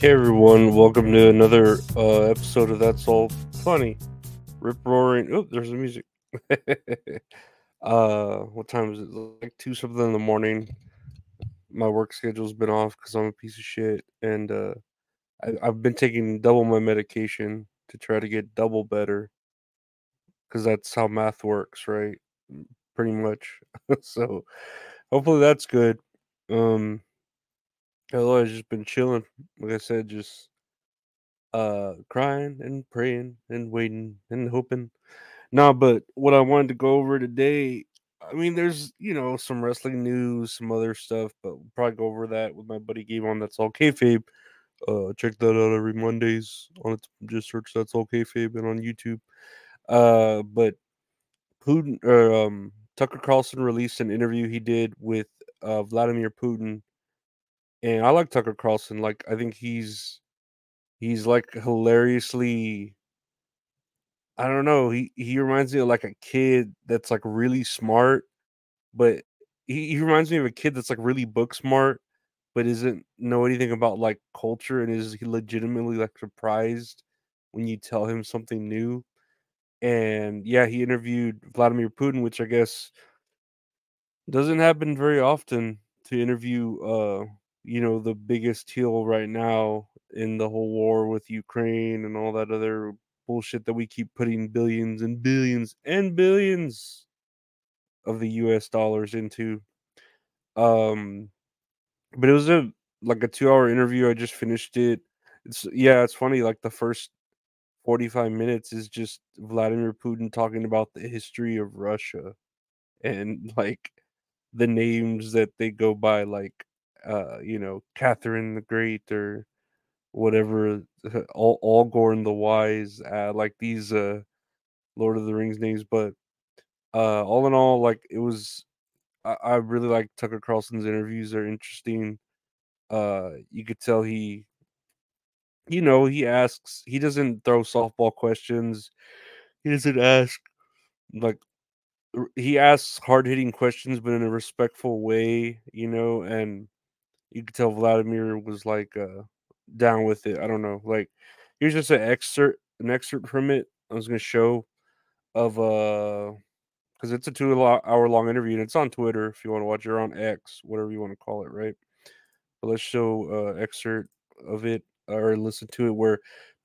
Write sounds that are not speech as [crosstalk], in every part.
Hey everyone, welcome to another uh, episode of That's All Funny. Rip roaring. Oh, there's the music. [laughs] uh, what time is it? Like two something in the morning. My work schedule's been off because I'm a piece of shit, and uh, I, I've been taking double my medication to try to get double better. Because that's how math works, right? Pretty much. [laughs] so, hopefully that's good. Um, otherwise, just been chilling. Like I said, just uh crying and praying and waiting and hoping. Nah, but what I wanted to go over today, I mean, there's you know some wrestling news, some other stuff, but we'll probably go over that with my buddy Gabe on That's All Kayfabe. Uh, check that out every Mondays on it. Just search That's All Kayfabe and on YouTube. Uh, but Putin or um Tucker Carlson released an interview he did with uh Vladimir Putin, and I like Tucker Carlson. Like I think he's he's like hilariously I don't know. He he reminds me of like a kid that's like really smart, but he, he reminds me of a kid that's like really book smart, but isn't know anything about like culture and is he legitimately like surprised when you tell him something new. And yeah, he interviewed Vladimir Putin, which I guess doesn't happen very often to interview uh you know the biggest heel right now in the whole war with Ukraine and all that other bullshit that we keep putting billions and billions and billions of the US dollars into. Um but it was a like a 2-hour interview. I just finished it. It's yeah, it's funny like the first 45 minutes is just Vladimir Putin talking about the history of Russia and like the names that they go by like uh you know Catherine the Great or whatever all Algorn the Wise uh like these uh Lord of the Rings names but uh all in all like it was I, I really like Tucker Carlson's interviews they're interesting uh you could tell he you know he asks he doesn't throw softball questions he doesn't ask like he asks hard-hitting questions but in a respectful way you know and you could tell Vladimir was like uh down with it. I don't know. Like here's just an excerpt an excerpt from it I was gonna show of uh because it's a two hour long interview and it's on Twitter if you want to watch it or on X, whatever you want to call it, right? But let's show uh excerpt of it or listen to it where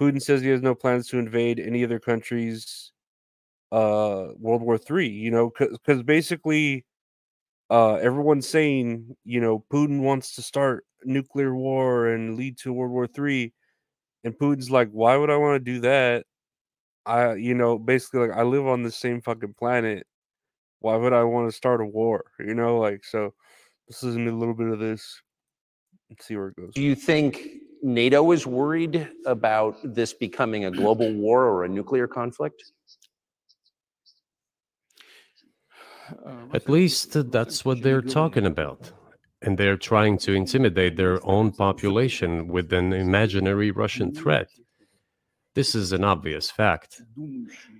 Putin says he has no plans to invade any other countries uh World War Three, you know, because basically uh everyone's saying you know putin wants to start nuclear war and lead to world war three and putin's like why would i want to do that? I you know basically like i live on the same fucking planet. Why would i want to start a war? You know like so this is a little bit of this let's see where it goes. Do you think NATO is worried about this becoming a global war or a nuclear conflict? At least that's what they're talking about. And they're trying to intimidate their own population with an imaginary Russian threat. This is an obvious fact.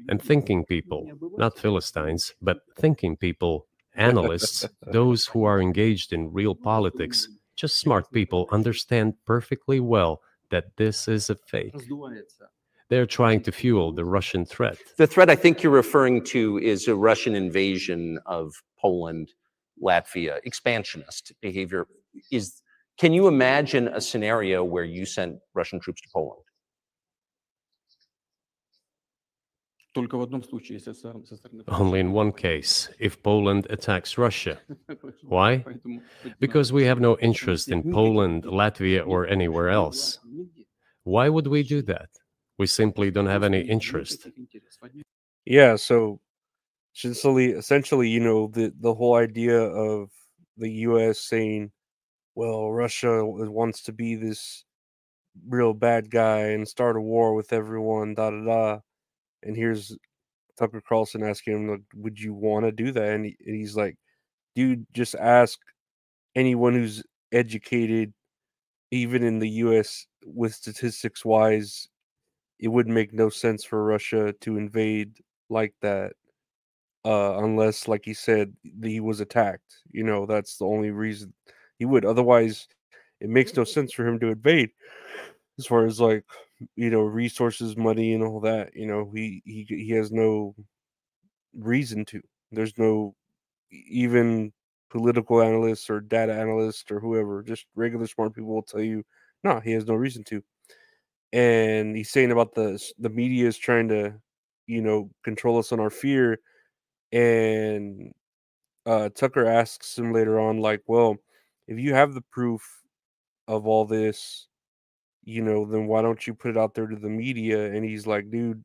And thinking people, not Philistines, but thinking people, analysts, those who are engaged in real politics, just smart people, understand perfectly well that this is a fake they're trying to fuel the Russian threat. The threat I think you're referring to is a Russian invasion of Poland, Latvia, expansionist behavior. Is can you imagine a scenario where you sent Russian troops to Poland? Only in one case, if Poland attacks Russia. [laughs] Why? Because we have no interest in Poland, Latvia, or anywhere else. Why would we do that? we simply don't have any interest. Yeah, so essentially, essentially, you know, the the whole idea of the U.S. saying, "Well, Russia wants to be this real bad guy and start a war with everyone," da da da, and here's Tucker Carlson asking him, like, "Would you want to do that?" And, he, and he's like, "Dude, just ask anyone who's educated, even in the U.S. with statistics wise it would make no sense for russia to invade like that uh unless like he said he was attacked you know that's the only reason he would otherwise it makes no sense for him to invade as far as like you know resources, money, and all that. You know, he he he has no reason to. There's no even political analysts or data analysts or whoever, just regular smart people will tell you, no, he has no reason to. And he's saying about the the media is trying to, you know, control us on our fear. And uh, Tucker asks him later on, like, well, if you have the proof of all this, you know, then why don't you put it out there to the media? And he's like, dude,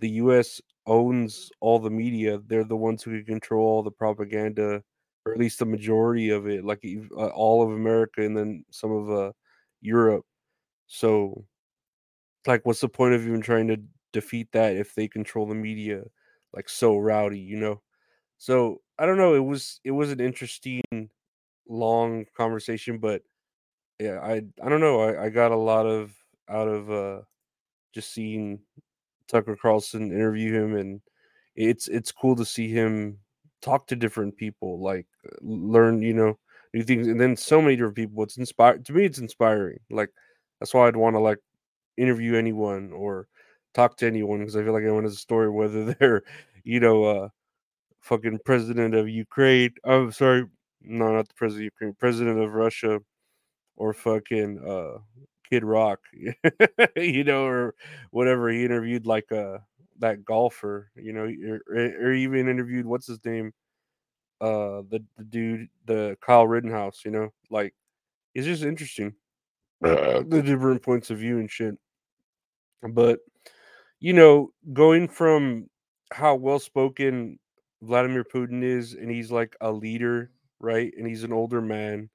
the US owns all the media. They're the ones who control all the propaganda, or at least the majority of it, like uh, all of America and then some of uh, Europe. So, like, what's the point of even trying to defeat that if they control the media like so rowdy, you know? So I don't know. It was it was an interesting long conversation, but yeah, I I don't know. I, I got a lot of out of uh just seeing Tucker Carlson interview him, and it's it's cool to see him talk to different people, like uh, learn you know new things, and then so many different people. It's inspired to me. It's inspiring. Like that's why I'd want to like interview anyone or talk to anyone because I feel like everyone has a story, whether [laughs] they're you know uh fucking president of Ukraine. I'm sorry, no, not the president of Ukraine, president of Russia, or fucking uh Kid Rock, [laughs] you know, or whatever. He interviewed like uh that golfer, you know, or, or even interviewed what's his name, uh the the dude, the Kyle Rittenhouse, you know, like it's just interesting the different points of view and shit. But you know, going from how well spoken Vladimir Putin is, and he's like a leader, right? And he's an older man.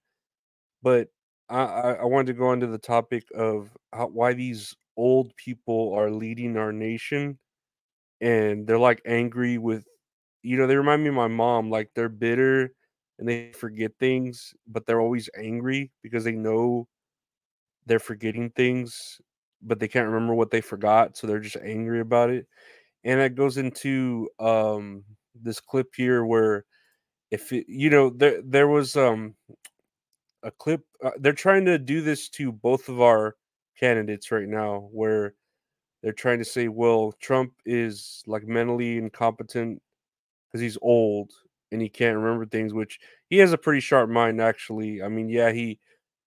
But I, I, wanted to go into the topic of how, why these old people are leading our nation, and they're like angry with, you know, they remind me of my mom. Like they're bitter and they forget things, but they're always angry because they know they're forgetting things, but they can't remember what they forgot, so they're just angry about it. And it goes into um this clip here where if it, you know there there was um a clip uh, they're trying to do this to both of our candidates right now where they're trying to say well Trump is like mentally incompetent because he's old and he can't remember things which he has a pretty sharp mind actually i mean yeah he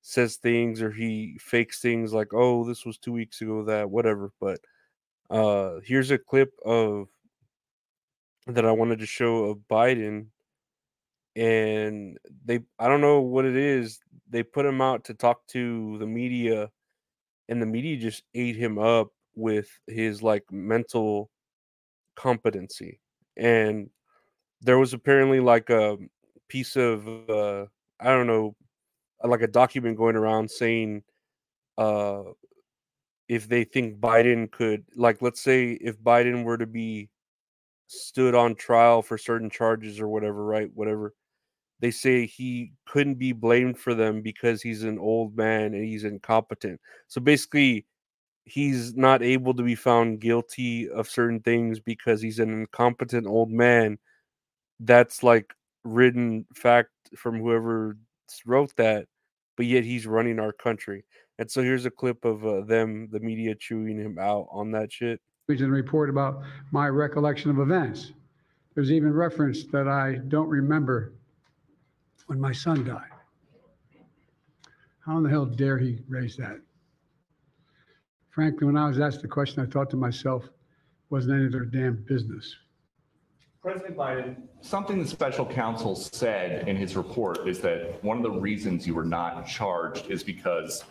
says things or he fakes things like oh this was two weeks ago that whatever but uh here's a clip of that i wanted to show of biden and they i don't know what it is they put him out to talk to the media and the media just ate him up with his like mental competency and there was apparently like a piece of uh i don't know like a document going around saying uh if they think biden could like let's say if biden were to be stood on trial for certain charges or whatever right whatever they say he couldn't be blamed for them because he's an old man and he's incompetent. So basically he's not able to be found guilty of certain things because he's an incompetent old man. That's like written fact from whoever wrote that, but yet he's running our country. And so here's a clip of uh, them, the media chewing him out on that shit. and report about my recollection of events. There's even reference that I don't remember when my son died. How in the hell dare he raise that? Frankly, when I was asked the question, I thought to myself, wasn't any of their damn business. President Biden, something the special counsel said in his report is that one of the reasons you were not charged is because,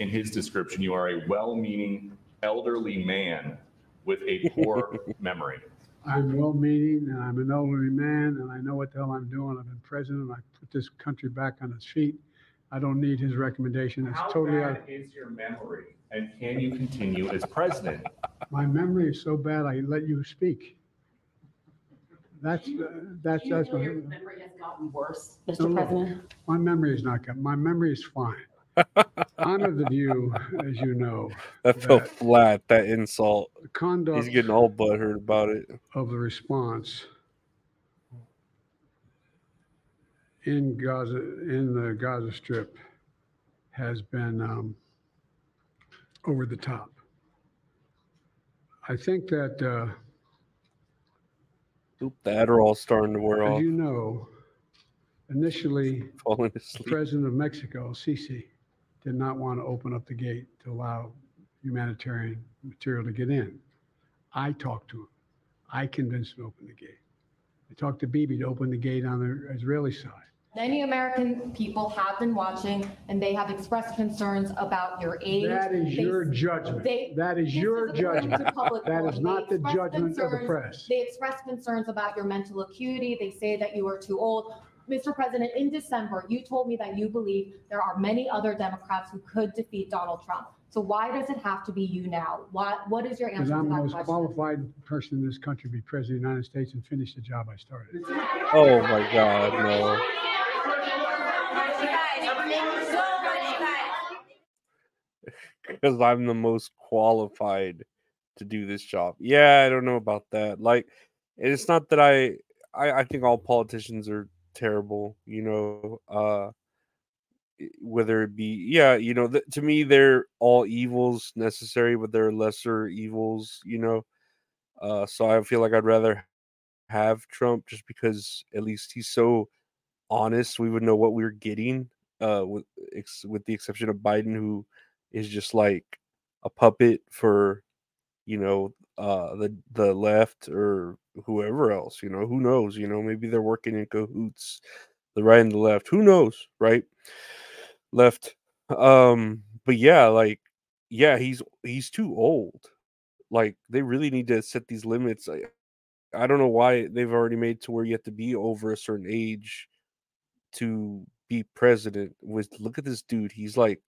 in his description, you are a well-meaning elderly man with a poor [laughs] memory. I'm well-meaning and I'm an elderly man and I know what the hell I'm doing. I've been president. I put this country back on its feet. I don't need his recommendation. It's How totally, out- bad is your memory? And can you continue as president? my memory is so bad, I let you speak. That's, uh, that's, Do you that's. feel what- your memory has gotten worse, Mr. no. President? My memory is not good. My memory is fine. [laughs] I'm of the view, as you know, That fell That- flat, that insult. the conduct He's getting all butthurt about it. of the response in Gaza, in the Gaza Strip has been um, over the top. I think that, uh, Oop, the Adderall's starting to wear as off. you know, initially, [laughs] Falling the asleep. president of Mexico, Sisi, did not want to open up the gate to allow humanitarian material to get in. I talked to him. I convinced him to open the gate. I talked to Bibi to open the gate on the Israeli side. Many American people have been watching and they have expressed concerns about your age. That is They- your judgment. they- That is This your is according to judgment. public That is forum. not They the expressed judgment of the concerns- press. They express concerns about your mental acuity. They say that you are too old. Mr. President, in December, you told me that you believe there are many other Democrats who could defeat Donald Trump. So why does it have to be you now? What, what is your Because answer to I'm the that most question? qualified person in this country to be president of the United States and finish the job I started. Oh my God, no. [laughs] Because I'm the most qualified to do this job. Yeah, I don't know about that. Like, it's not that I, I, I think all politicians are terrible. You know, uh, whether it be yeah, you know, th- to me they're all evils necessary, but they're lesser evils. You know, uh, so I feel like I'd rather have Trump just because at least he's so honest. We would know what we we're getting. Uh, with ex- with the exception of Biden, who is just like a puppet for you know uh the the left or whoever else you know who knows you know maybe they're working in cahoots the right and the left who knows right? Left um but yeah like yeah he's he's too old. Like they really need to set these limits i i don't know why they've already made to where you have to be over a certain age to be president with look at this dude he's like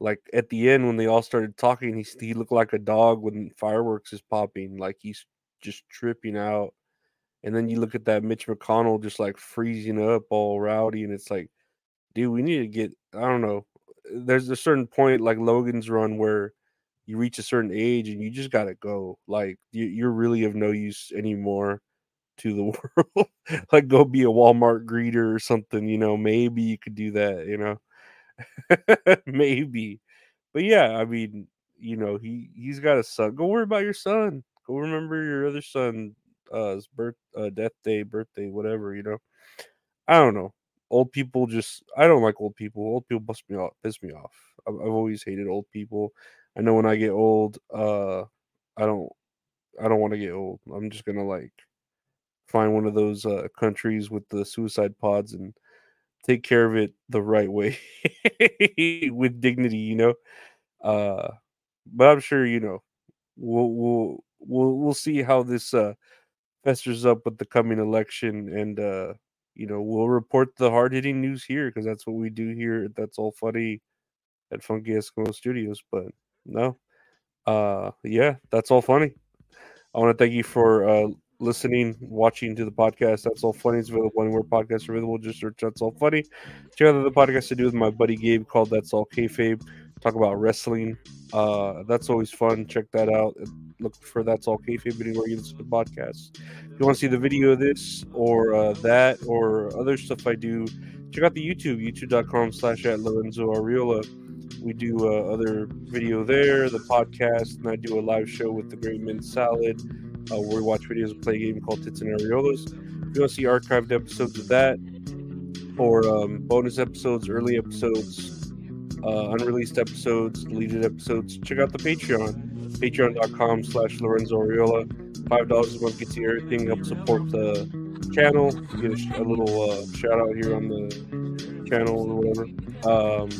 like at the end when they all started talking he, he looked like a dog when fireworks is popping like he's just tripping out. And then you look at that mitch mcconnell just like freezing up all rowdy and it's like dude we need to get i don't know there's a certain point like logan's run where you reach a certain age and you just gotta go like you, you're really of no use anymore to the [laughs] world like go be a walmart greeter or something you know maybe you could do that you know? [laughs] Maybe. But yeah i mean you know he he's got a son go worry about your son go remember your other son uh his birth uh death day birthday whatever you know? I don't know. Old people just i don't like old people old people piss me off piss me off. I've, I've always hated old people. I know when i get old uh i don't i don't want to get old. I'm just gonna like find one of those uh countries with the suicide pods and take care of it the right way [laughs] with dignity you know? Uh but i'm sure you know we'll we'll we'll, we'll see how this uh festers up with the coming election and uh you know we'll report the hard-hitting news here because that's what we do here. That's all funny at funky eskimo studios but no. Uh yeah that's all funny. I want to thank you for uh listening watching to the podcast. That's all funny. It's available anywhere podcasts are available. Just search that's all funny. Check out the podcast i do with my buddy gabe called that's all kayfabe. Talk about wrestling. Uh that's always fun. Check that out. Look for that's all kayfabe anywhere you listen to podcasts. If you want to see the video of this or uh, that or other stuff i do check out the youtube youtube.com slash at lorenzo ariola. We do uh, other video there the podcast and i do a live show with the great men salad uh, where we watch videos and play a game called tits and areolas. If you want to see archived episodes of that or um, bonus episodes early episodes uh, unreleased episodes deleted episodes check out the patreon. Patreon.com slash lorenzo ariola five dollars a month gets you everything help support the channel. You get a, a little uh, shout out here on the channel or whatever. Um,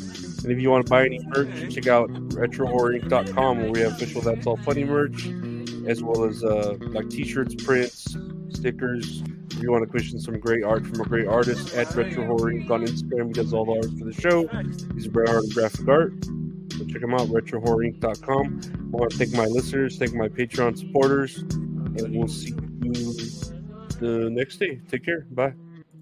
and if you want to buy any merch check out retrohorrorinc.com where we have official that's all funny merch as well as uh, like t-shirts prints stickers. If you want to commission some great art from a great artist at retro horror Inc. on instagram he does all the art for the show. He's a art and graphic art. So check him out retrohorrorinc.com i want to thank my listeners thank my patreon supporters and we'll see you the next day. Take care. Bye